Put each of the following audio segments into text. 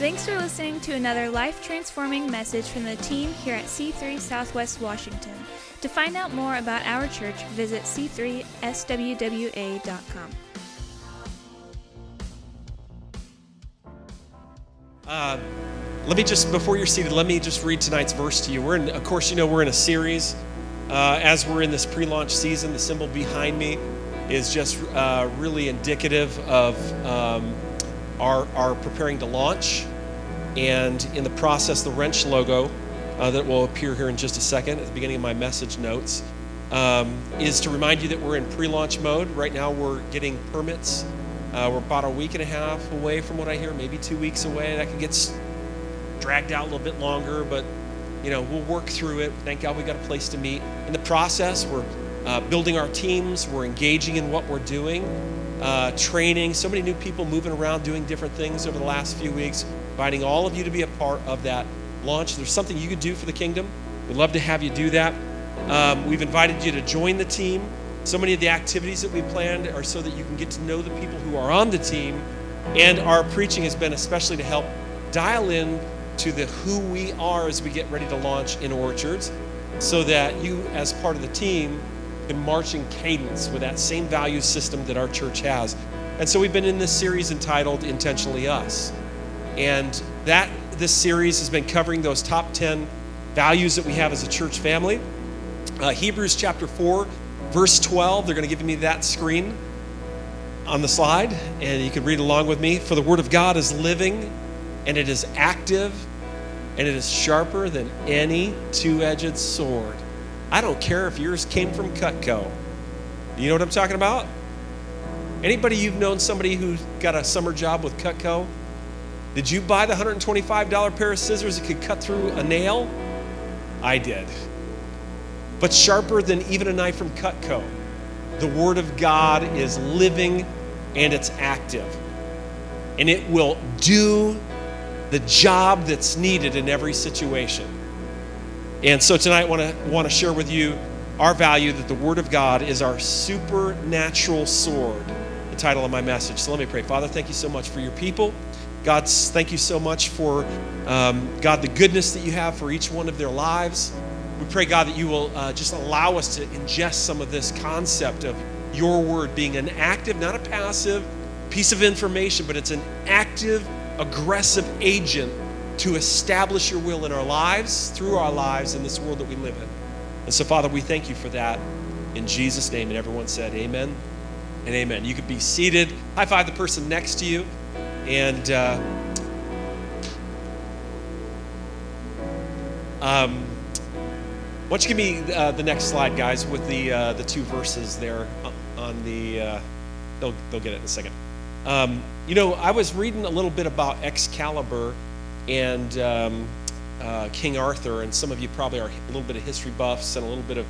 Thanks for listening to another life transforming message from the team here at C3 Southwest Washington. To find out more about our church, visit c3swwa.com. Uh, let me just, before you're seated, let me just read tonight's verse to you. We're in, of course, you know, we're in a series. Uh, as we're in this pre launch season, the symbol behind me is just uh, really indicative of um, our, our preparing to launch. And in the process, the wrench logo uh, that will appear here in just a second at the beginning of my message notes um, is to remind you that we're in pre launch mode. Right now, we're getting permits. Uh, we're about a week and a half away from what I hear, maybe two weeks away. That can get dragged out a little bit longer, but you know we'll work through it. Thank God we got a place to meet. In the process, we're uh, building our teams. We're engaging in what we're doing, uh, training. So many new people moving around, doing different things over the last few weeks. Inviting all of you to be a part of that launch. There's something you could do for the kingdom. We'd love to have you do that. Um, we've invited you to join the team. So many of the activities that we planned are so that you can get to know the people who are on the team. And our preaching has been especially to help dial in to the who we are as we get ready to launch in Orchards so that you, as part of the team, can march in cadence with that same value system that our church has. And so we've been in this series entitled Intentionally Us. And that this series has been covering those top 10 values that we have as a church family. Uh, Hebrews chapter 4, verse 12, they're going to give me that screen on the slide, and you can read along with me. For the word of God is living, and it is active, and it is sharper than any two edged sword. I don't care if yours came from Cutco. You know what I'm talking about? Anybody you've known somebody who got a summer job with Cutco? Did you buy the $125 pair of scissors that could cut through a nail? I did. But sharper than even a knife from Cutco, the Word of God is living and it's active. And it will do the job that's needed in every situation. And so tonight I want to want to share with you our value that the Word of God is our supernatural sword, the title of my message. So let me pray. Father, thank you so much for your people. God, thank you so much for, um, God, the goodness that you have for each one of their lives. We pray, God, that you will uh, just allow us to ingest some of this concept of your word being an active, not a passive piece of information, but it's an active, aggressive agent to establish your will in our lives, through our lives, in this world that we live in. And so, Father, we thank you for that in Jesus' name. And everyone said, Amen and amen. You could be seated. High five the person next to you. And uh, um, why don't you give me uh, the next slide, guys, with the uh, the two verses there on the. Uh, they'll they'll get it in a second. Um, you know, I was reading a little bit about Excalibur and um, uh, King Arthur, and some of you probably are a little bit of history buffs and a little bit of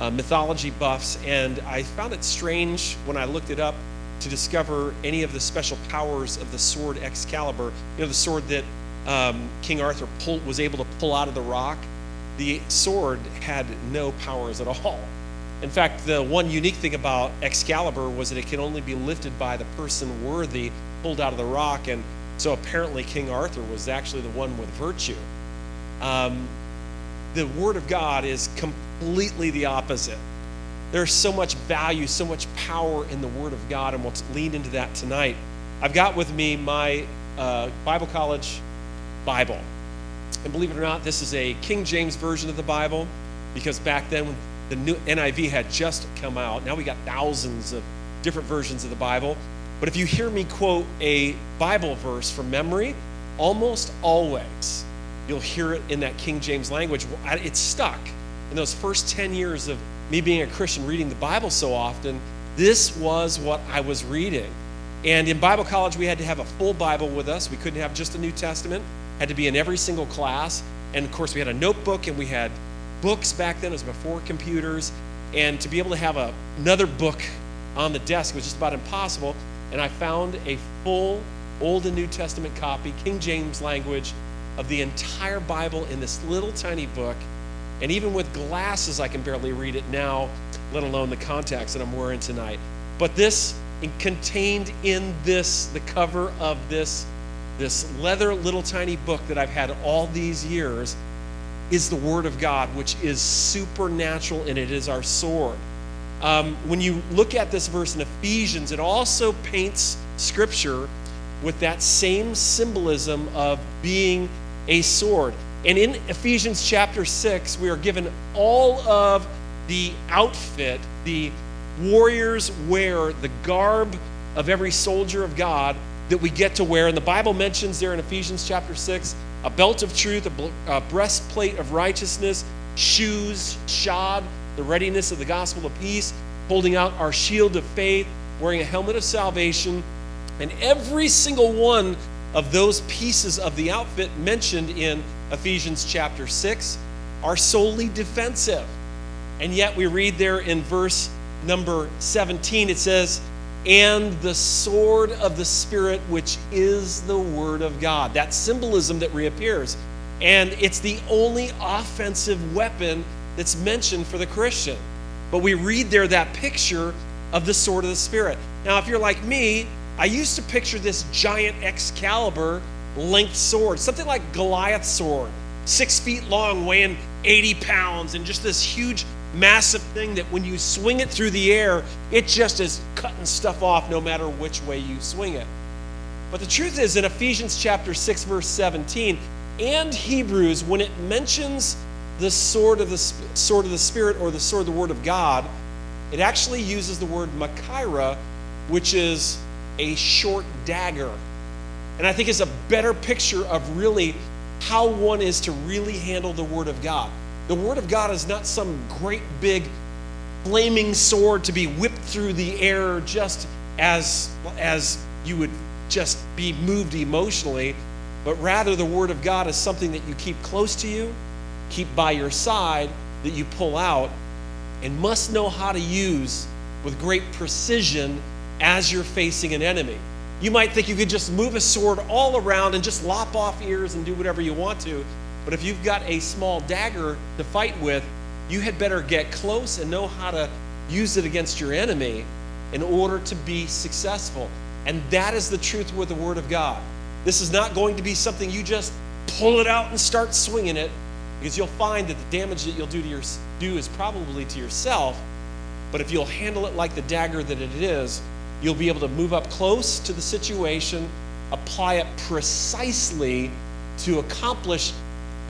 uh, mythology buffs, and I found it strange when I looked it up to discover any of the special powers of the sword Excalibur. You know, the sword that um, King Arthur pull, was able to pull out of the rock. The sword had no powers at all. In fact, the one unique thing about Excalibur was that it could only be lifted by the person worthy, pulled out of the rock, and so apparently King Arthur was actually the one with virtue. Um, the Word of God is completely the opposite. There's so much value, so much power in the Word of God, and we'll lean into that tonight. I've got with me my uh, Bible College Bible. And believe it or not, this is a King James version of the Bible because back then the new NIV had just come out, now we got thousands of different versions of the Bible. But if you hear me quote a Bible verse from memory, almost always you'll hear it in that King James language. It's stuck. In those first 10 years of me being a Christian, reading the Bible so often, this was what I was reading. And in Bible college, we had to have a full Bible with us. We couldn't have just a New Testament, had to be in every single class. And of course, we had a notebook and we had books back then. It was before computers. And to be able to have a, another book on the desk was just about impossible. And I found a full Old and New Testament copy, King James language, of the entire Bible in this little tiny book. And even with glasses, I can barely read it now, let alone the contacts that I'm wearing tonight. But this contained in this, the cover of this this leather little tiny book that I've had all these years is the Word of God, which is supernatural and it is our sword. Um, when you look at this verse in Ephesians, it also paints Scripture with that same symbolism of being a sword. And in Ephesians chapter 6, we are given all of the outfit, the warriors wear, the garb of every soldier of God that we get to wear. And the Bible mentions there in Ephesians chapter 6 a belt of truth, a, breastplate of righteousness, shoes, shod, the readiness of the gospel of peace, holding out our shield of faith, wearing a helmet of salvation. And every single one of those pieces of the outfit mentioned in Ephesians chapter 6 are solely defensive. And yet we read there in verse number 17, it says, and the sword of the Spirit, which is the Word of God. That symbolism that reappears. And it's the only offensive weapon that's mentioned for the Christian. But we read there that picture of the sword of the Spirit. Now, if you're like me, I used to picture this giant Excalibur length sword, something like Goliath's sword, six feet long, weighing 80 pounds, and just this huge massive thing that when you swing it through the air, it just is cutting stuff off no matter which way you swing it. But the truth is, in Ephesians chapter 6, verse 17, and Hebrews, when it mentions the sword of the sword of the Spirit or the sword of the Word of God, it actually uses the word Machaira, which is a short dagger. And I think is a better picture of really how one is to really handle the Word of God. The Word of God is not some great big flaming sword to be whipped through the air just as, as you would just be moved emotionally, but rather the Word of God is something that you keep close to you, keep by your side, that you pull out, and must know how to use with great precision as you're facing an enemy. You might think you could just move a sword all around and just lop off ears and do whatever you want to, but if you've got a small dagger to fight with, you had better get close and know how to use it against your enemy in order to be successful. And that is the truth with the Word of God. This is not going to be something you just pull it out and start swinging it, because you'll find that the damage that you'll do to your do is probably to yourself. But if you'll handle it like the dagger that it is, you'll be able to move up close to the situation, apply it precisely to accomplish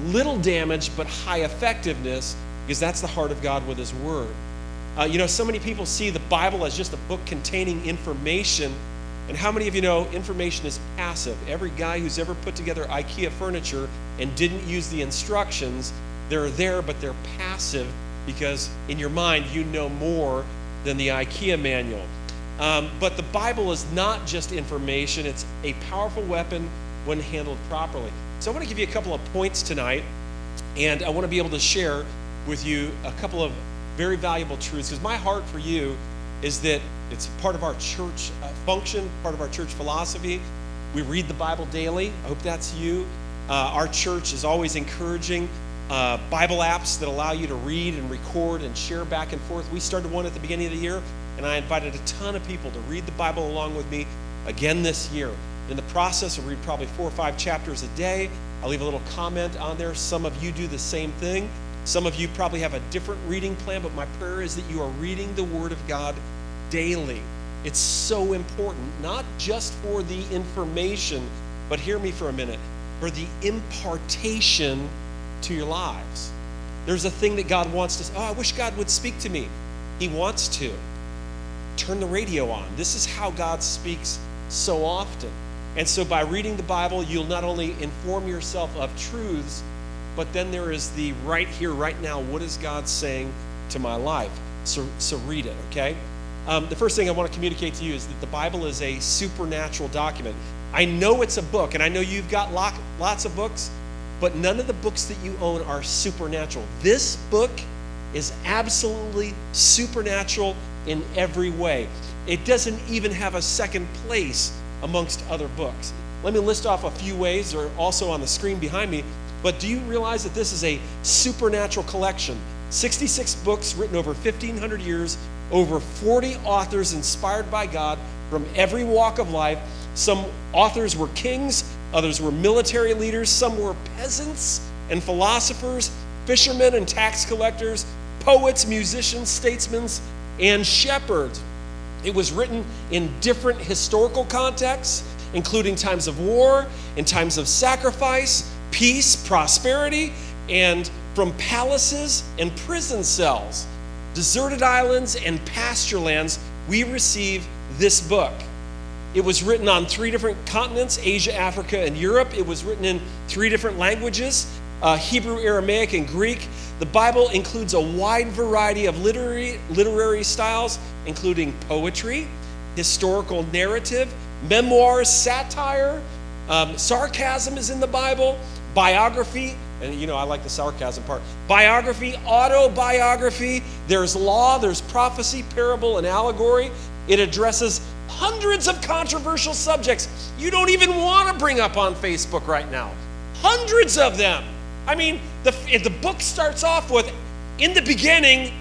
little damage but high effectiveness because that's the heart of God with His Word. Uh, you know, so many people see the Bible as just a book containing information. And how many of you know information is passive? Every guy who's ever put together IKEA furniture and didn't use the instructions, they're there, but they're passive because in your mind you know more than the IKEA manual. Um, but the Bible is not just information, it's a powerful weapon when handled properly. So I want to give you a couple of points tonight, and I want to be able to share with you a couple of very valuable truths because my heart for you is that it's part of our church uh, function, part of our church philosophy. We read the Bible daily. I hope that's you. Uh, our church is always encouraging uh, Bible apps that allow you to read and record and share back and forth. We started one at the beginning of the year, and I invited a ton of people to read the Bible along with me again this year. In the process, I read probably four or five chapters a day. I leave a little comment on there. Some of you do the same thing. Some of you probably have a different reading plan, but my prayer is that you are reading the Word of God daily. It's so important, not just for the information, but hear me for a minute, for the impartation to your lives. There's a thing that God wants to, oh, I wish God would speak to me. He wants to. Turn the radio on. This is how God speaks so often. And so, by reading the Bible, you'll not only inform yourself of truths, but then there is the right here, right now, what is God saying to my life? So, so read it, okay? Um, the first thing I want to communicate to you is that the Bible is a supernatural document. I know it's a book, and I know you've got lots of books, but none of the books that you own are supernatural. This book is absolutely supernatural in every way. It doesn't even have a second place amongst other books. Let me list off a few ways, they're also on the screen behind me. But do you realize that this is a supernatural collection? 66 books written over 1,500 years, over 40 authors inspired by God from every walk of life. Some authors were kings, others were military leaders, some were peasants and philosophers, fishermen and tax collectors, poets, musicians, statesmen, and shepherd. It was written in different historical contexts, including times of war and times of sacrifice, peace, prosperity, and from palaces and prison cells, deserted islands, and pasture lands, we receive this book. It was written on three different continents Asia, Africa, and Europe. It was written in three different languages uh, Hebrew, Aramaic, and Greek. The Bible includes a wide variety of literary, literary styles, including poetry, historical narrative, memoirs, satire, um, sarcasm is in the Bible, biography, and you know, I like the sarcasm part. Biography, autobiography, there's law, there's prophecy, parable, and allegory. It addresses hundreds of controversial subjects you don't even want to bring up on Facebook right now. Hundreds of them. I mean, the, the book starts off with, in the beginning,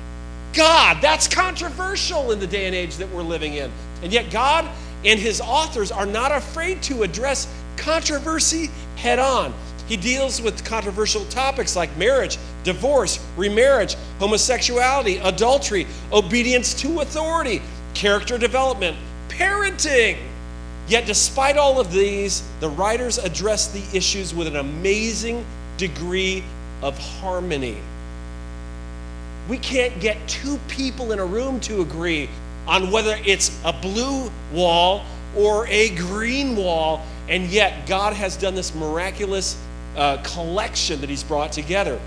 God. That's controversial in the day and age that we're living in. And yet, God and his authors are not afraid to address controversy head on. He deals with controversial topics like marriage, divorce, remarriage, homosexuality, adultery, obedience to authority, character development, parenting. Yet, despite all of these, the writers address the issues with an amazing degree of harmony. We can't get two people in a room to agree on whether it's a blue wall or a green wall, and yet God has done this miraculous uh, collection that He's brought together.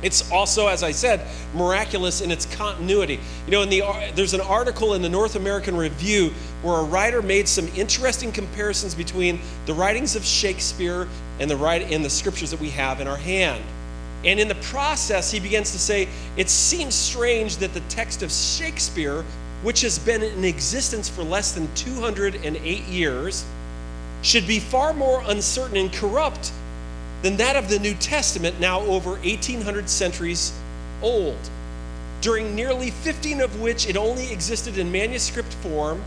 It's also, as I said, miraculous in its continuity. You know, in the, there's an article in the North American Review where a writer made some interesting comparisons between the writings of Shakespeare and the, write, in the scriptures that we have in our hand. And in the process, he begins to say, it seems strange that the text of Shakespeare, which has been in existence for less than 208 years, should be far more uncertain and corrupt than that of the New Testament, now over 1800 centuries old, during nearly 15 of which it only existed in manuscript form,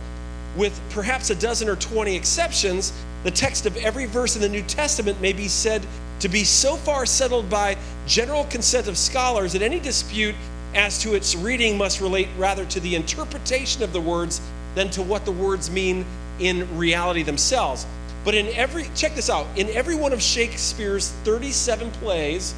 with perhaps a dozen or 20 exceptions. The text of every verse in the New Testament may be said to be so far settled by general consent of scholars that any dispute as to its reading must relate rather to the interpretation of the words than to what the words mean in reality themselves. But in every, check this out, in every one of Shakespeare's 37 plays,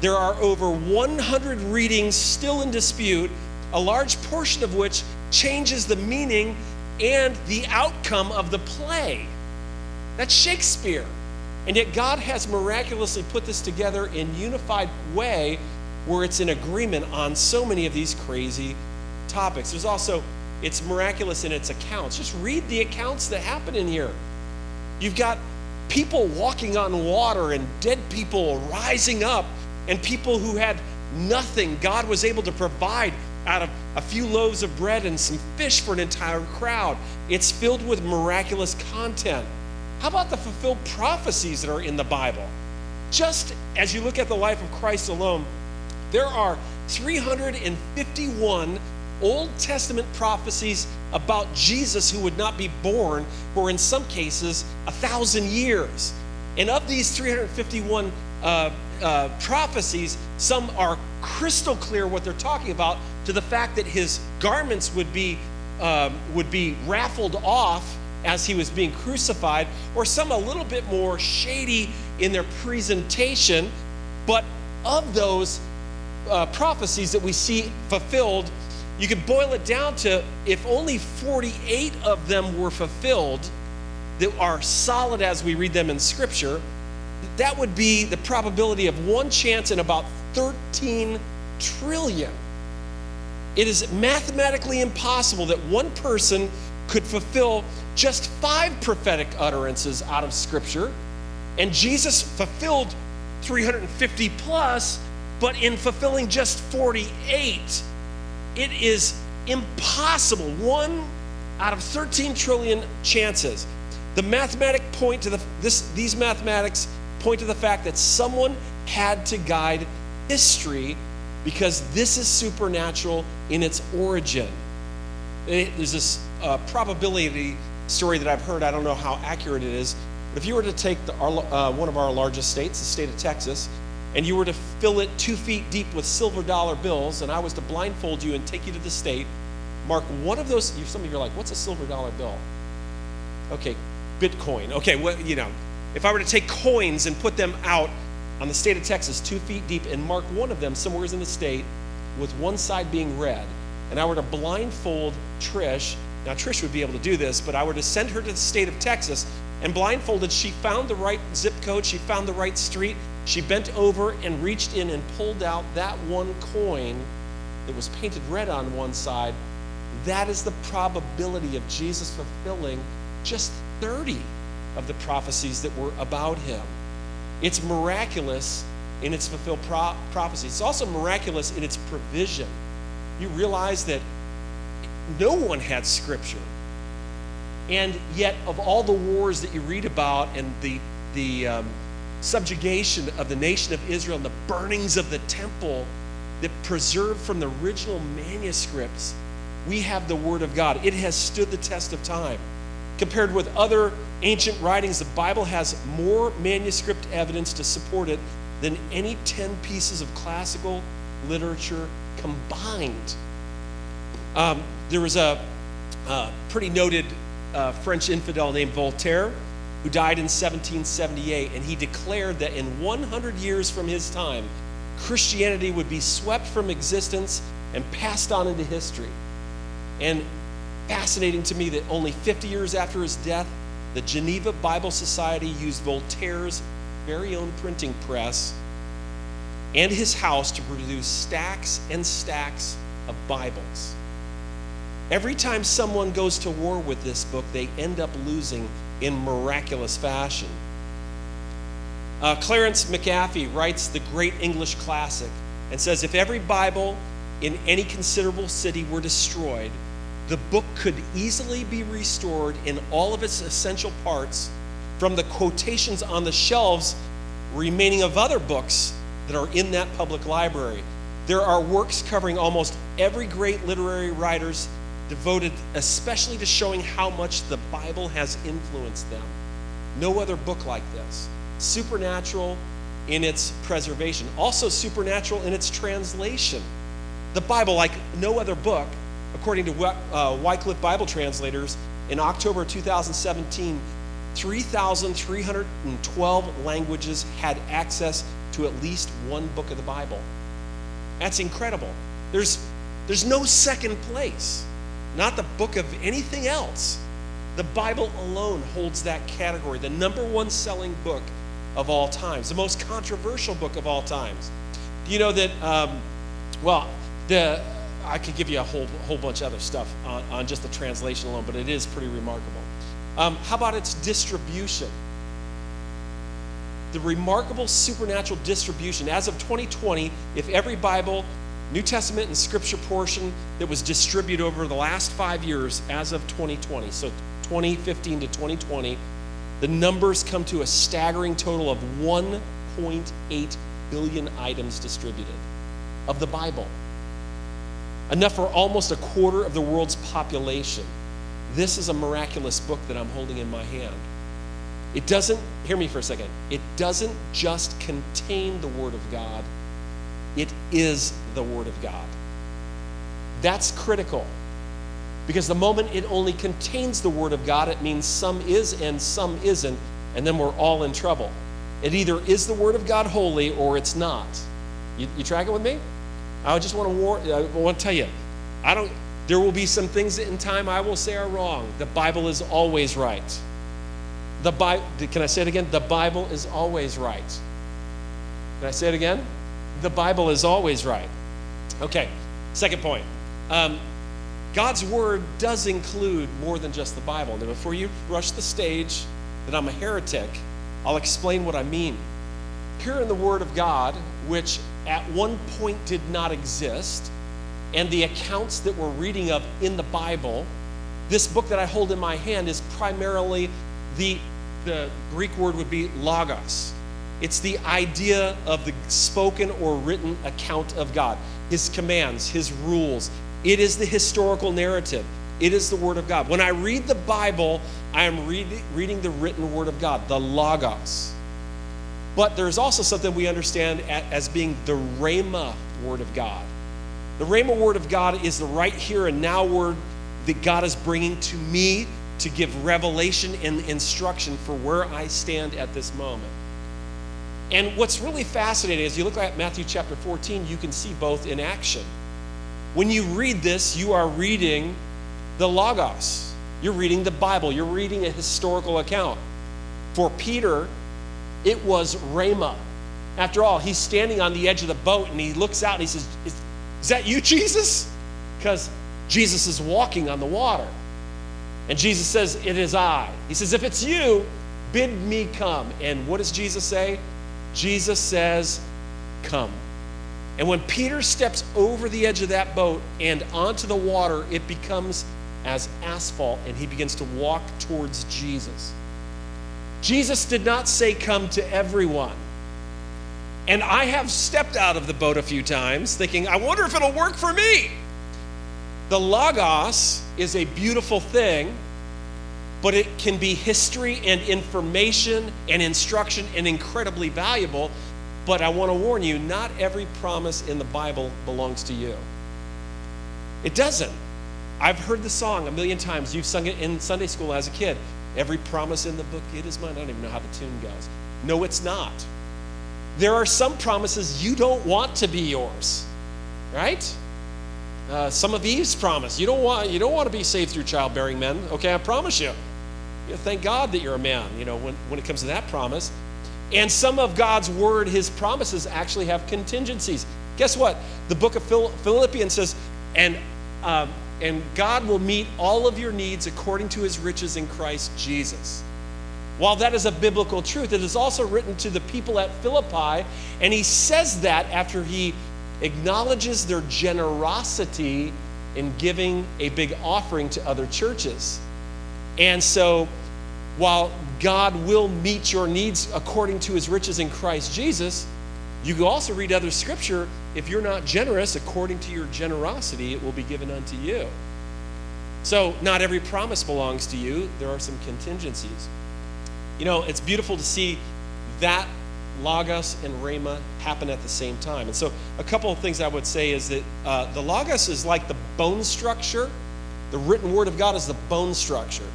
there are over 100 readings still in dispute, a large portion of which changes the meaning and the outcome of the play. That's Shakespeare. And yet God has miraculously put this together in unified way where it's in agreement on so many of these crazy topics. There's also it's miraculous in its accounts. Just read the accounts that happen in here. You've got people walking on water and dead people rising up, and people who had nothing, God was able to provide out of a few loaves of bread and some fish for an entire crowd. It's filled with miraculous content. How about the fulfilled prophecies that are in the Bible? Just as you look at the life of Christ alone, there are 351 Old Testament prophecies about Jesus who would not be born for, in some cases, a thousand years. And of these 351 uh, uh, prophecies, some are crystal clear what they're talking about to the fact that his garments would be, um, would be raffled off as he was being crucified, or some a little bit more shady in their presentation. But of those uh, prophecies that we see fulfilled, you could boil it down to if only 48 of them were fulfilled that are solid as we read them in Scripture, that would be the probability of one chance in about 13 trillion. It is mathematically impossible that one person could fulfill just five prophetic utterances out of Scripture, and Jesus fulfilled 350 plus, but in fulfilling just 48, it is impossible. One out of 13 trillion chances. The mathematic point to the this these mathematics point to the fact that someone had to guide history because this is supernatural in its origin. It, there's this uh, probability story that I've heard. I don't know how accurate it is, but If you were to take the, our, uh, one of our largest states, the state of Texas, and you were to fill it two feet deep with silver dollar bills, and I was to blindfold you and take you to the state, mark one of those. Some of you are like, "What's a silver dollar bill?" Okay, Bitcoin. Okay, well, you know, if I were to take coins and put them out on the state of Texas, two feet deep, and mark one of them somewhere in the state with one side being red, and I were to blindfold Trish, now Trish would be able to do this, but I were to send her to the state of Texas, and blindfolded, she found the right zip code, she found the right street, she bent over and reached in and pulled out that one coin that was painted red on one side. That is the probability of Jesus fulfilling just 30 of the prophecies that were about him. It's miraculous in its fulfilled pro- prophecy. It's also miraculous in its provision. You realize that no one had scripture. And yet, of all the wars that you read about and the, the um, subjugation of the nation of Israel and the burnings of the temple that preserved from the original manuscripts, we have the Word of God. It has stood the test of time. Compared with other ancient writings, the Bible has more manuscript evidence to support it than any 10 pieces of classical literature combined. Um, there was a uh, pretty noted uh, French infidel named Voltaire who died in 1778, and he declared that in 100 years from his time, Christianity would be swept from existence and passed on into history. And fascinating to me that only 50 years after his death, the Geneva Bible Society used Voltaire's very own printing press and his house to produce stacks and stacks of Bibles. Every time someone goes to war with this book, they end up losing in miraculous fashion. Uh, Clarence McAfee writes the great English classic and says if every Bible in any considerable city were destroyed, the book could easily be restored in all of its essential parts from the quotations on the shelves remaining of other books that are in that public library. There are works covering almost every great literary writer's devoted especially to showing how much the Bible has influenced them. No other book like this. Supernatural in its preservation, also supernatural in its translation. The Bible, like no other book, according to uh, Wycliffe Bible translators, in October 2017, 3,312 languages had access to at least one book of the Bible. That's incredible. There's, there's no second place not the book of anything else. The Bible alone holds that category, the number one selling book of all times, the most controversial book of all times. Do you know that? Um, well, the I could give you a whole whole bunch of other stuff on, on just the translation alone, but it is pretty remarkable. Um, how about its distribution? The remarkable supernatural distribution. As of 2020, if every Bible New Testament and Scripture portion that was distributed over the last five years as of 2020. So 2015 to 2020, the numbers come to a staggering total of 1.8 billion items distributed of the Bible. Enough for almost a quarter of the world's population. This is a miraculous book that I'm holding in my hand. It doesn't, hear me for a second, it doesn't just contain the Word of God, it is the Word of God. That's critical. Because the moment it only contains the Word of God, it means some is and some isn't, and then we're all in trouble. It either is the Word of God holy or it's not. You, you track it with me? I just want to warn, uh, I want to tell you, I don't, there will be some things that in time I will say are wrong. The Bible is always right. The Bible, can I say it again? The Bible is always right. Can I say it again? The Bible is always right. Okay, second point. Um, God's word does include more than just the Bible. Now, before you rush the stage that I'm a heretic, I'll explain what I mean. Here in the Word of God, which at one point did not exist, and the accounts that we're reading of in the Bible, this book that I hold in my hand is primarily the, the Greek word would be logos. It's the idea of the spoken or written account of God, His commands, His rules. It is the historical narrative. It is the Word of God. When I read the Bible, I am read, reading the written Word of God, the Logos. But there's also something we understand as being the Rhema Word of God. The Rhema Word of God is the right here and now word that God is bringing to me to give revelation and instruction for where I stand at this moment. And what's really fascinating is you look at Matthew chapter 14, you can see both in action. When you read this, you are reading the Logos. You're reading the Bible. You're reading a historical account. For Peter, it was Rhema. After all, he's standing on the edge of the boat and he looks out and he says, Is, is that you, Jesus? Because Jesus is walking on the water. And Jesus says, It is I. He says, If it's you, bid me come. And what does Jesus say? Jesus says, Come. And when Peter steps over the edge of that boat and onto the water, it becomes as asphalt and he begins to walk towards Jesus. Jesus did not say, Come to everyone. And I have stepped out of the boat a few times thinking, I wonder if it'll work for me. The Logos is a beautiful thing, but it can be history and information and instruction and incredibly valuable. But I want to warn you not every promise in the Bible belongs to you. It doesn't. I've heard the song a million times. You've sung it in Sunday school as a kid. Every promise in the book, it is mine. I don't even know how the tune goes. No, it's not. There are some promises you don't want to be yours, right? Uh, some of Eve's promise. You don't want you don't want to be saved through childbearing men. Okay, I promise you. You know, thank God that you're a man. You know when when it comes to that promise. And some of God's word, His promises actually have contingencies. Guess what? The book of Philippians says, and um, and God will meet all of your needs according to his riches in Christ Jesus. While that is a biblical truth, it is also written to the people at Philippi, and he says that after he acknowledges their generosity in giving a big offering to other churches. And so, while God will meet your needs according to his riches in Christ Jesus, you can also read other scripture. If you're not generous, according to your generosity, it will be given unto you. So, not every promise belongs to you. There are some contingencies. You know, it's beautiful to see that Logos and Rhema happen at the same time. And so, a couple of things I would say is that uh, the Logos is like the bone structure, the written word of God is the bone structure,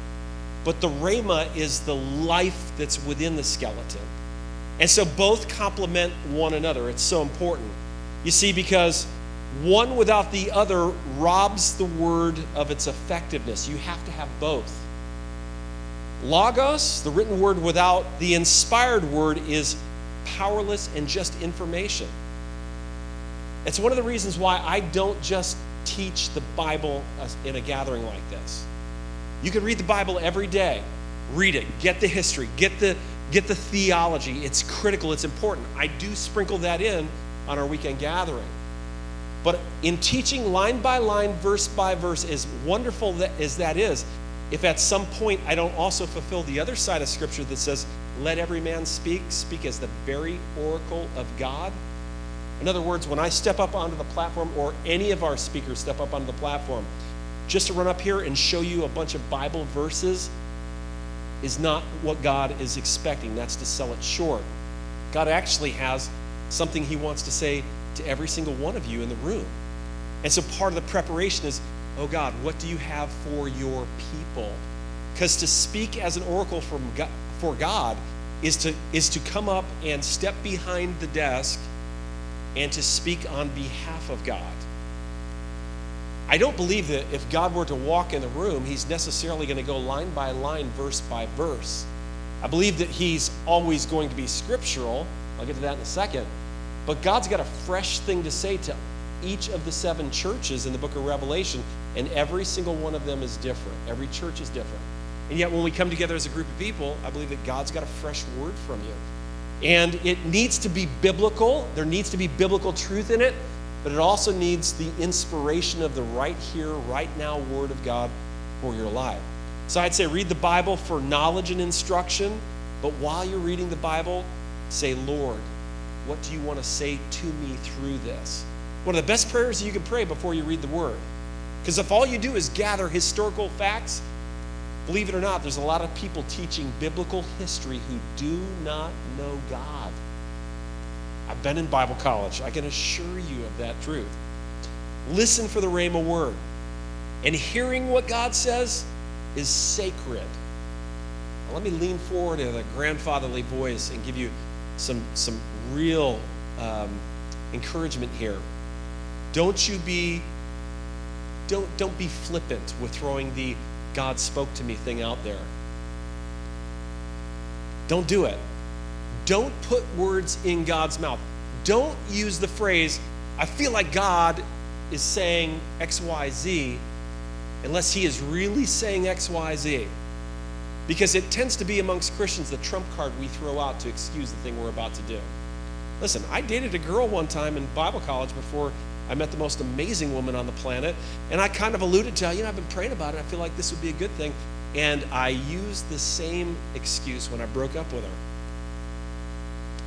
but the Rhema is the life that's within the skeleton. And so both complement one another. It's so important. You see, because one without the other robs the word of its effectiveness. You have to have both. Logos, the written word without the inspired word, is powerless and just information. It's one of the reasons why I don't just teach the Bible in a gathering like this. You can read the Bible every day, read it, get the history, get the get the theology. It's critical, it's important. I do sprinkle that in on our weekend gathering. But in teaching line by line, verse by verse, as wonderful as that is, if at some point I don't also fulfill the other side of Scripture that says, let every man speak, speak as the very oracle of God. In other words, when I step up onto the platform, or any of our speakers step up onto the platform, just to run up here and show you a bunch of Bible verses is not what God is expecting. That's to sell it short. God actually has something He wants to say to every single one of you in the room. And so part of the preparation is, oh God, what do you have for your people? Because to speak as an oracle from God, for God is to, is to come up and step behind the desk and to speak on behalf of God. I don't believe that if God were to walk in the room, he's necessarily going to go line by line, verse by verse. I believe that he's always going to be scriptural. I'll get to that in a second. But God's got a fresh thing to say to each of the seven churches in the book of Revelation, and every single one of them is different. Every church is different. And yet, when we come together as a group of people, I believe that God's got a fresh word from you. And it needs to be biblical, there needs to be biblical truth in it, but it also needs the inspiration of the right here, right now Word of God for your life. So I'd say read the Bible for knowledge and instruction, but while you're reading the Bible, say, Lord, what do you want to say to me through this? One of the best prayers you can pray before you read the Word Because if all you do is gather historical facts, believe it or not, there's a lot of people teaching biblical history who do not know God. I've been in Bible college. I can assure you of that truth. Listen for the Rhema word. And hearing what God says is sacred. Now, let me lean forward in a grandfatherly voice and give you some, some real um, encouragement here. Don't you be don't, don't be flippant with throwing the God spoke to me thing out there. Don't do it. Don't put words in God's mouth. Don't use the phrase, I feel like God is saying XYZ, unless He is really saying XYZ. Because it tends to be amongst Christians the trump card we throw out to excuse the thing we're about to do. Listen, I dated a girl one time in Bible college before I met the most amazing woman on the planet. And I kind of alluded to, you know, I've been praying about it. I feel like this would be a good thing. And I used the same excuse when I broke up with her.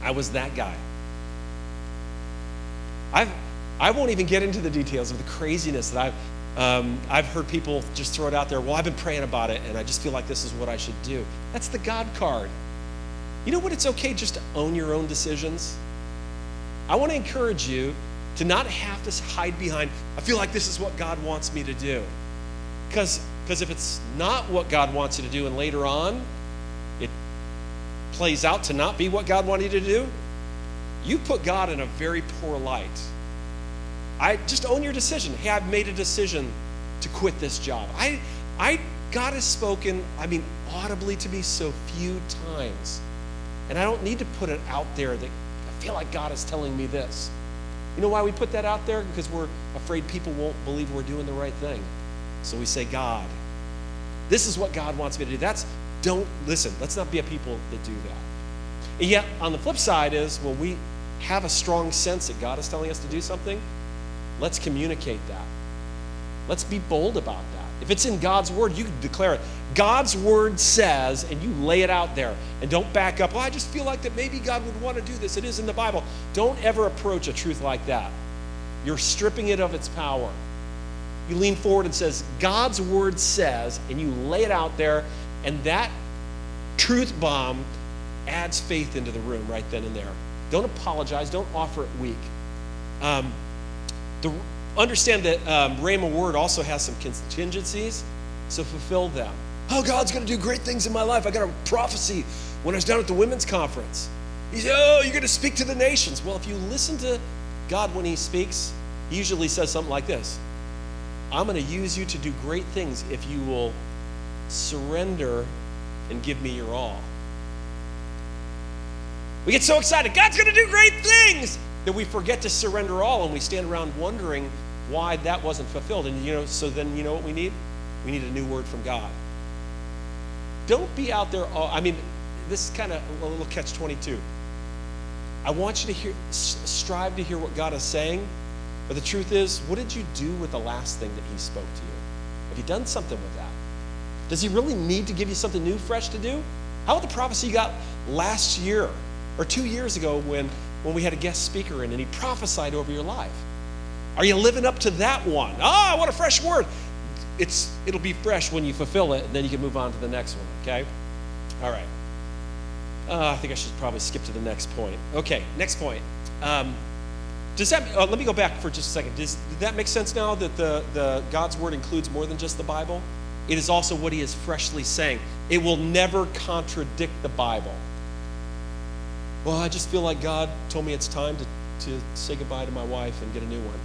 I was that guy. I've, I won't even get into the details of the craziness that I've, um, I've heard people just throw it out there. Well, I've been praying about it, and I just feel like this is what I should do. That's the God card. You know what? It's okay just to own your own decisions. I want to encourage you to not have to hide behind, I feel like this is what God wants me to do. Because if it's not what God wants you to do, and later on plays out to not be what God wanted you to do, you put God in a very poor light. I just own your decision. Hey, I've made a decision to quit this job. I, I, God has spoken, I mean, audibly to me so few times. And I don't need to put it out there that I feel like God is telling me this. You know why we put that out there? Because we're afraid people won't believe we're doing the right thing. So we say, God, this is what God wants me to do. That's, don't, listen, let's not be a people that do that. And yet, on the flip side is, when we have a strong sense that God is telling us to do something, let's communicate that. Let's be bold about that. If it's in God's word, you declare it. God's word says, and you lay it out there, and don't back up. Oh, I just feel like that maybe God would want to do this. It is in the Bible. Don't ever approach a truth like that. You're stripping it of its power. You lean forward and says, God's word says, and you lay it out there, and that truth bomb adds faith into the room right then and there. Don't apologize. Don't offer it weak. Um, the, understand that um, Rhema word also has some contingencies, so fulfill them. Oh, God's going to do great things in my life. I got a prophecy when I was down at the women's conference. He said, Oh, you're going to speak to the nations. Well, if you listen to God when He speaks, He usually says something like this I'm going to use you to do great things if you will surrender and give me your all. We get so excited, God's going to do great things, that we forget to surrender all and we stand around wondering why that wasn't fulfilled. And you know, so then you know what we need? We need a new word from God. Don't be out there. I mean, this is kind of a little catch 22. I want you to hear, strive to hear what God is saying, but the truth is, what did you do with the last thing that He spoke to you? Have you done something with that? Does He really need to give you something new, fresh to do? How about the prophecy you got last year or two years ago when, when we had a guest speaker in and he prophesied over your life? Are you living up to that one? Ah, what a fresh word it's it'll be fresh when you fulfill it, and then you can move on to the next one. Okay. All right. Uh, I think I should probably skip to the next point. Okay, next point. Um, does that? Uh, let me go back for just a second. Does, does that make sense now that the the God's word includes more than just the Bible? It is also what He is freshly saying. It will never contradict the Bible. Well, I just feel like God told me it's time to, to say goodbye to my wife and get a new one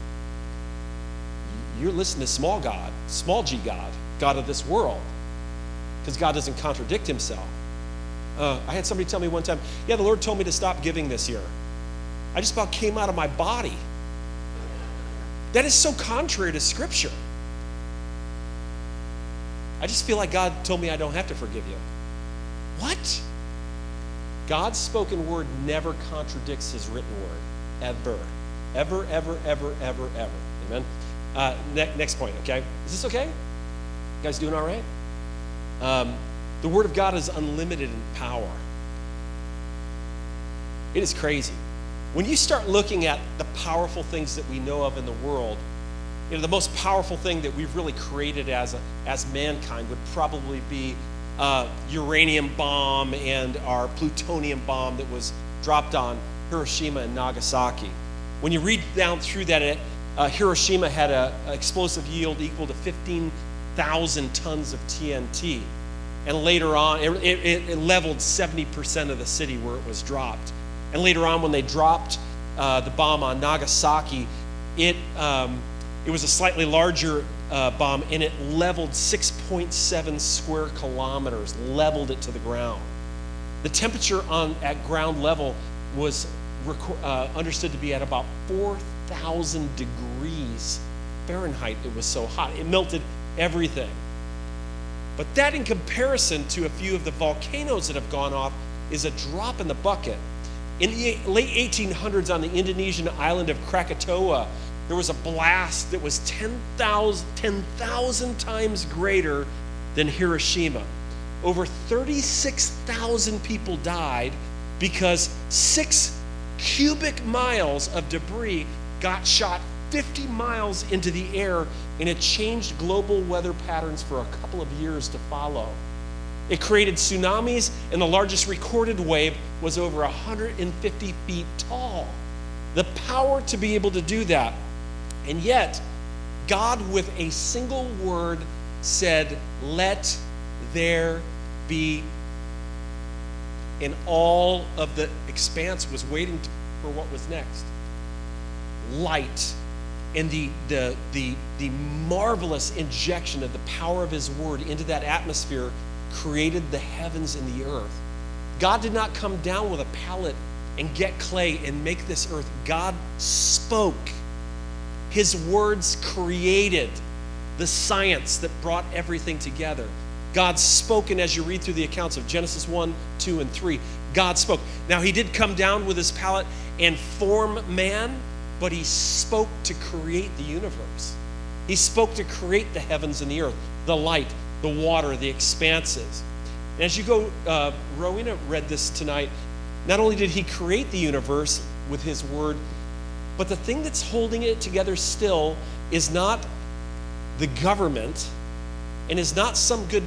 you're listening to small God, small g God, God of this world, because God doesn't contradict himself. Uh, I had somebody tell me one time, yeah, the Lord told me to stop giving this year. I just about came out of my body. That is so contrary to Scripture. I just feel like God told me I don't have to forgive you. What? God's spoken word never contradicts his written word. Ever. Ever, ever, ever, ever, ever. Amen? Uh, ne- next point, okay? Is this okay? You guys doing all right? Um, the Word of God is unlimited in power. It is crazy. When you start looking at the powerful things that we know of in the world, you know, the most powerful thing that we've really created as, a, as mankind would probably be uh, uranium bomb and our plutonium bomb that was dropped on Hiroshima and Nagasaki. When you read down through that, it, uh, Hiroshima had an explosive yield equal to 15,000 tons of TNT. And later on, it, it, it, leveled 70% of the city where it was dropped. And later on, when they dropped uh, the bomb on Nagasaki, it, um, it was a slightly larger uh, bomb and it leveled 6.7 square kilometers, leveled it to the ground. The temperature on, at ground level was uh, understood to be at about 4,000 degrees Fahrenheit. It was so hot. It melted everything. But that, in comparison to a few of the volcanoes that have gone off, is a drop in the bucket. In the late 1800s, on the Indonesian island of Krakatoa, there was a blast that was 10,000 10, times greater than Hiroshima. Over 36,000 people died because six cubic miles of debris got shot 50 miles into the air, and it changed global weather patterns for a couple of years to follow. It created tsunamis, and the largest recorded wave was over 150 feet tall. The power to be able to do that. And yet, God, with a single word, said, Let there be. And all of the expanse was waiting for what was next light and the, the, the, the marvelous injection of the power of his word into that atmosphere created the heavens and the earth. God did not come down with a pallet and get clay and make this earth. God spoke. His words created the science that brought everything together. God spoken as you read through the accounts of Genesis 1, 2, and 3, God spoke. Now, He did come down with His pallet and form man, but he spoke to create the universe. He spoke to create the heavens and the earth, the light, the water, the expanses. And as you go, uh, Rowena read this tonight. Not only did he create the universe with his word, but the thing that's holding it together still is not the government and is not some good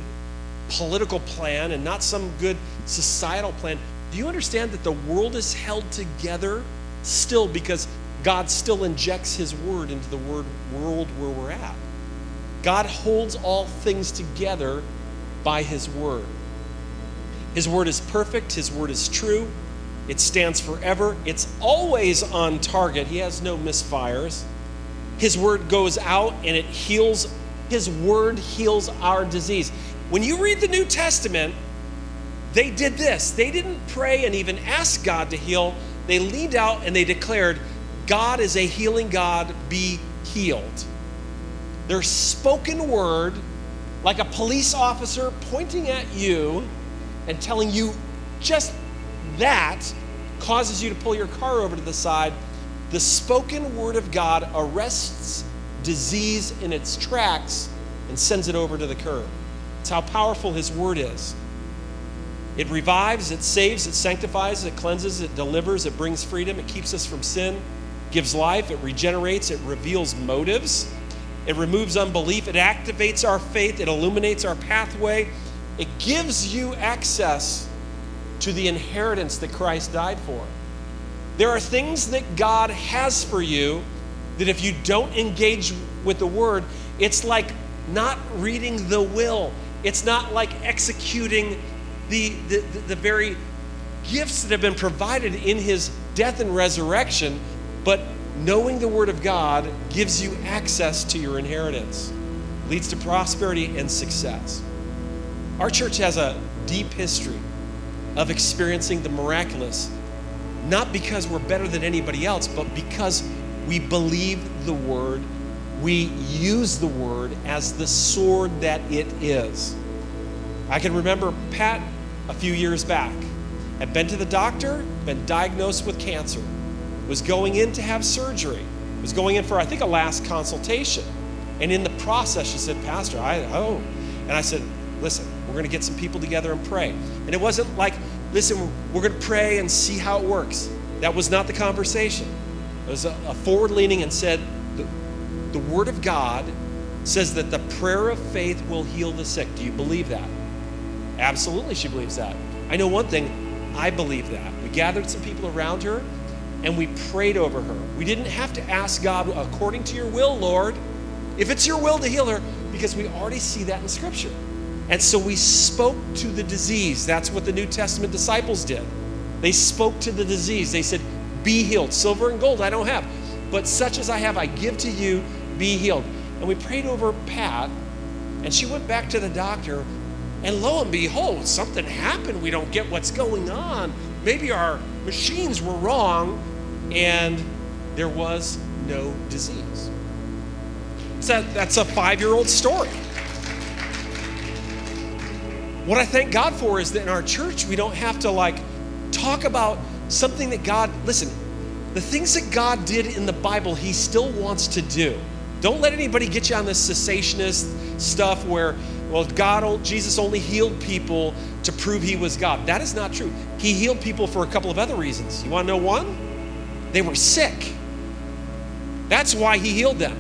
political plan and not some good societal plan. Do you understand that the world is held together still because God still injects His word into the word world where we're at. God holds all things together by His word. His word is perfect, His word is true, it stands forever, it's always on target, He has no misfires. His word goes out and it heals, His word heals our disease. When you read the New Testament, they did this. They didn't pray and even ask God to heal. They leaned out and they declared, God is a healing God, be healed. Their spoken word, like a police officer pointing at you and telling you just that, causes you to pull your car over to the side. The spoken word of God arrests disease in its tracks and sends it over to the curb. It's how powerful His word is. It revives, it saves, it sanctifies, it cleanses, it delivers, it brings freedom, it keeps us from sin gives life, it regenerates, it reveals motives, it removes unbelief, it activates our faith, it illuminates our pathway, it gives you access to the inheritance that Christ died for. There are things that God has for you that if you don't engage with the word, it's like not reading the will. It's not like executing the, the, the, very gifts that have been provided in his death and resurrection but knowing the Word of God gives you access to your inheritance, leads to prosperity and success. Our church has a deep history of experiencing the miraculous, not because we're better than anybody else, but because we believe the Word, we use the Word as the sword that it is. I can remember Pat a few years back had been to the doctor, been diagnosed with cancer was going in to have surgery, was going in for, I think, a last consultation. And in the process, she said, Pastor, I, oh. And I said, listen, we're going to get some people together and pray. And it wasn't like, listen, we're going to pray and see how it works. That was not the conversation. It was a, a forward leaning and said, the Word of God says that the prayer of faith will heal the sick. Do you believe that? Absolutely, she believes that. I know one thing, I believe that. We gathered some people around her and we prayed over her. We didn't have to ask God, according to your will, Lord, if it's your will to heal her, because we already see that in Scripture. And so we spoke to the disease. That's what the New Testament disciples did. They spoke to the disease. They said, Be healed. Silver and gold I don't have, but such as I have, I give to you, be healed. And we prayed over Pat, and she went back to the doctor, and lo and behold, something happened. We don't get what's going on. Maybe our machines were wrong, and there was no disease. So that's a five year old story. What I thank God for is that in our church, we don't have to like talk about something that God, listen, the things that God did in the Bible, He still wants to do. Don't let anybody get you on this cessationist stuff where, well, God, Jesus only healed people to prove He was God. That is not true. He healed people for a couple of other reasons. You want to know one? They were sick. That's why He healed them.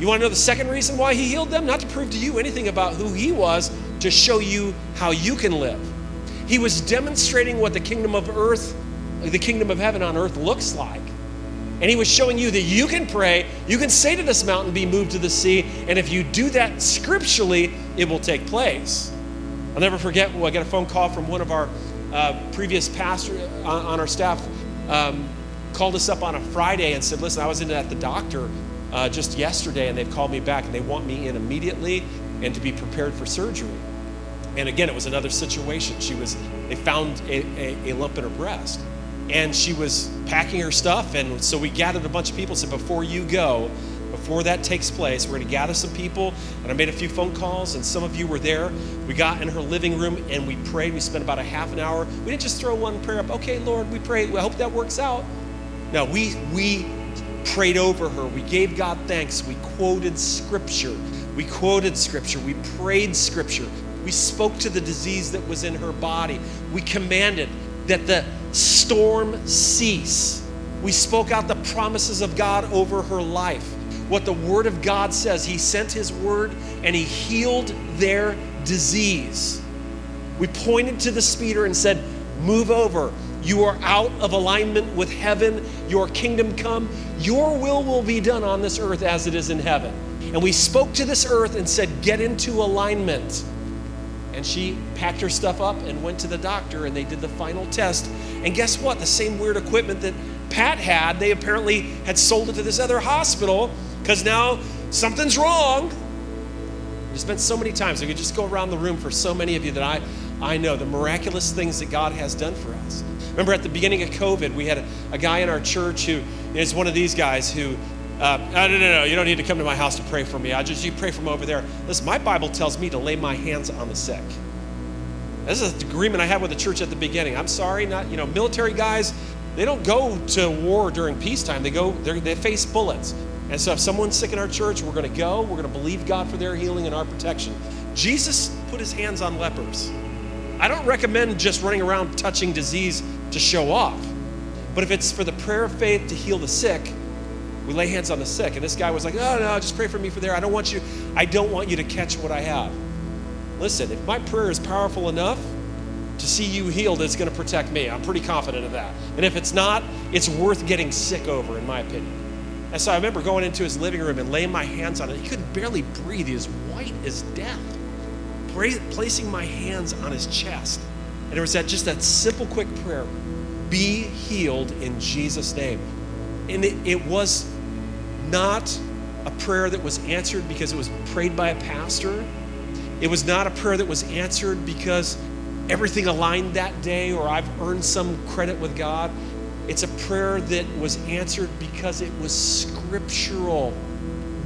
You want to know the second reason why He healed them? Not to prove to you anything about who He was, to show you how you can live. He was demonstrating what the kingdom of earth, the kingdom of heaven on earth looks like. And he was showing you that you can pray, you can say to this mountain, be moved to the sea, and if you do that scripturally, it will take place. I'll never forget, well, I got a phone call from one of our uh, previous pastors on, on, our staff, um, called us up on a Friday and said, Listen, I was in at the doctor uh, just yesterday, and they've called me back, and they want me in immediately and to be prepared for surgery. And again, it was another situation. She was, they found a, a, a lump in her breast and she was packing her stuff. And so we gathered a bunch of people. and Said, before you go, before that takes place, we're going to gather some people. And I made a few phone calls, and some of you were there. We got in her living room and we prayed. We spent about a half an hour. We didn't just throw one prayer up. Okay, Lord, we pray. I hope that works out. No, we we prayed over her. We gave God thanks. We quoted scripture. We quoted scripture. We prayed scripture. We spoke to the disease that was in her body. We commanded that the storm cease. We spoke out the promises of God over her life. What the Word of God says, He sent His Word and He healed their disease. We pointed to the speeder and said, Move over. You are out of alignment with heaven. Your kingdom come. Your will will be done on this earth as it is in heaven. And we spoke to this earth and said, Get into alignment. And she packed her stuff up and went to the doctor, and they did the final test. And guess what? The same weird equipment that Pat had, they apparently had sold it to this other hospital because now something's wrong. We spent so many times. I could just go around the room for so many of you that I, I know the miraculous things that God has done for us. Remember at the beginning of COVID, we had a, a guy in our church who is one of these guys who uh, no, no, no, you don't need to come to my house to pray for me. I just, you pray from over there. Listen, my Bible tells me to lay my hands on the sick. This is the agreement I had with the church at the beginning. I'm sorry, not, you know, military guys, they don't go to war during peacetime. They go, they face bullets. And so if someone's sick in our church, we're going to go. We're going to believe God for their healing and our protection. Jesus put his hands on lepers. I don't recommend just running around touching disease to show off. But if it's for the prayer of faith to heal the sick, we lay hands on the sick. And this guy was like, oh, no, just pray for me for there. I don't want you, I don't want you to catch what I have. Listen, if my prayer is powerful enough to see you healed, it's going to protect me. I'm pretty confident of that. And if it's not, it's worth getting sick over, in my opinion. And so I remember going into his living room and laying my hands on it. He couldn't barely breathe. He was white as death. Placing my hands on his chest. And it was that just that simple, quick prayer be healed in Jesus' name. And it, it was not a prayer that was answered because it was prayed by a pastor. It was not a prayer that was answered because everything aligned that day or I've earned some credit with God. It's a prayer that was answered because it was scriptural,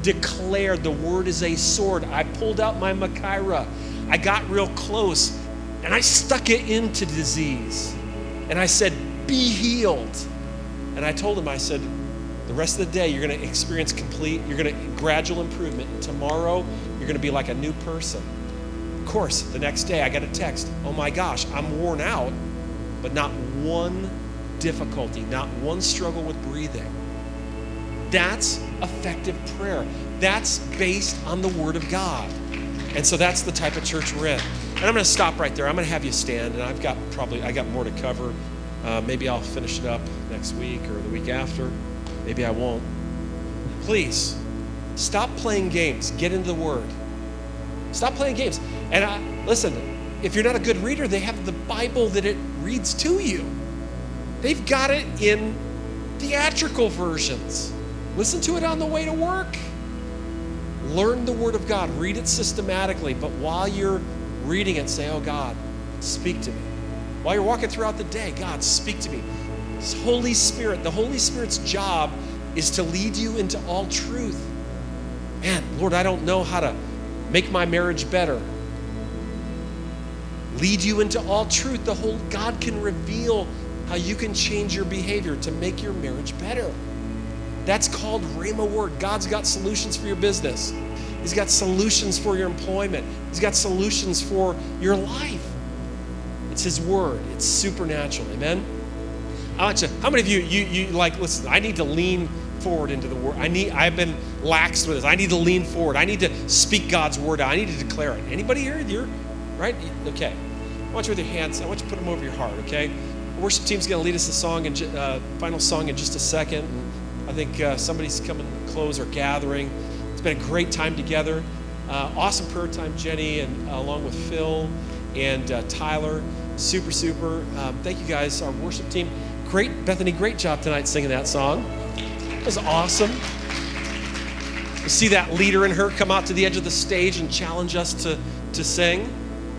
declared. The word is a sword. I pulled out my Machaira. I got real close and I stuck it into disease. And I said, Be healed. And I told him, I said, the rest of the day, you're going to experience complete, you're going to gradual improvement. Tomorrow, you're going to be like a new person. Of course, the next day, I got a text. Oh my gosh, I'm worn out, but not one difficulty, not one struggle with breathing. That's effective prayer. That's based on the Word of God. And so that's the type of church we're in. And I'm going to stop right there. I'm going to have you stand, and I've got probably I got more to cover. Uh, maybe I'll finish it up next week or the week after. Maybe I won't. Please stop playing games. Get into the Word. Stop playing games. And I, listen, if you're not a good reader, they have the Bible that it reads to you. They've got it in theatrical versions. Listen to it on the way to work. Learn the Word of God, read it systematically, but while you're reading it, say, Oh God, speak to me. While you're walking throughout the day, God, speak to me. Holy Spirit, the Holy Spirit's job is to lead you into all truth. Man, Lord, I don't know how to make my marriage better. Lead you into all truth. The whole God can reveal how you can change your behavior to make your marriage better. That's called Rhema Word. God's got solutions for your business. He's got solutions for your employment. He's got solutions for your life. It's His Word. It's supernatural. Amen. I want you. How many of you you you like? Listen, I need to lean forward into the Word. I need. I've been lax with this. I need to lean forward. I need to speak God's Word out. I need to declare it. Anybody here? You're right. Okay. I want you with your hands. I want you to put them over your heart. Okay. The worship team's going to lead us a song and uh, final song in just a second. And, I think uh, somebody's coming to close or gathering. It's been a great time together. Uh, awesome prayer time, Jenny, and uh, along with Phil and uh, Tyler. Super, super. Um, thank you guys, our worship team. Great, Bethany, great job tonight singing that song. It was awesome. You see that leader in her come out to the edge of the stage and challenge us to, to sing.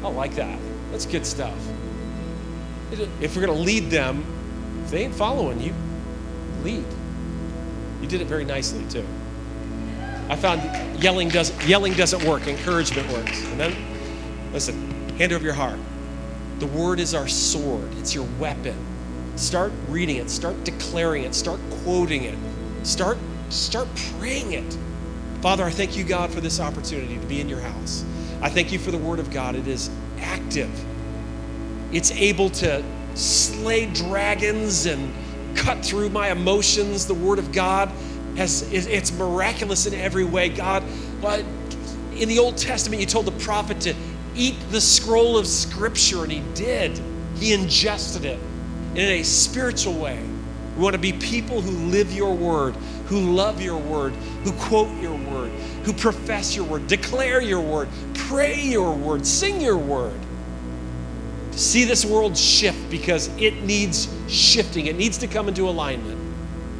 I like that. That's good stuff. If we're going to lead them, if they ain't following you, lead. You did it very nicely too. I found yelling doesn't yelling doesn't work. Encouragement works. Amen. Listen, hand over your heart. The word is our sword. It's your weapon. Start reading it. Start declaring it. Start quoting it. Start start praying it. Father, I thank you, God, for this opportunity to be in your house. I thank you for the word of God. It is active. It's able to slay dragons and cut through my emotions. The Word of God has it's miraculous in every way. God, but in the Old Testament, you told the prophet to eat the scroll of Scripture, and he did. He ingested it in a spiritual way. We want to be people who live your word, who love your word, who quote your word, who profess your word, declare your word, pray your word, sing your word To see this world shift because it needs shifting. It needs to come into alignment.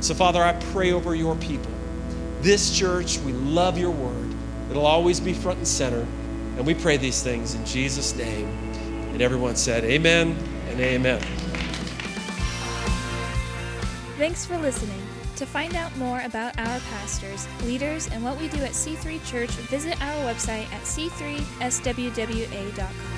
So, Father, I pray over your people. This church, we love your word. It'll always be front and center. And we pray these things in Jesus' name. And everyone said, Amen and Amen. Thanks for listening. To find out more about our pastors, leaders, and what we do at C3 Church, visit our website at c3swwa.com.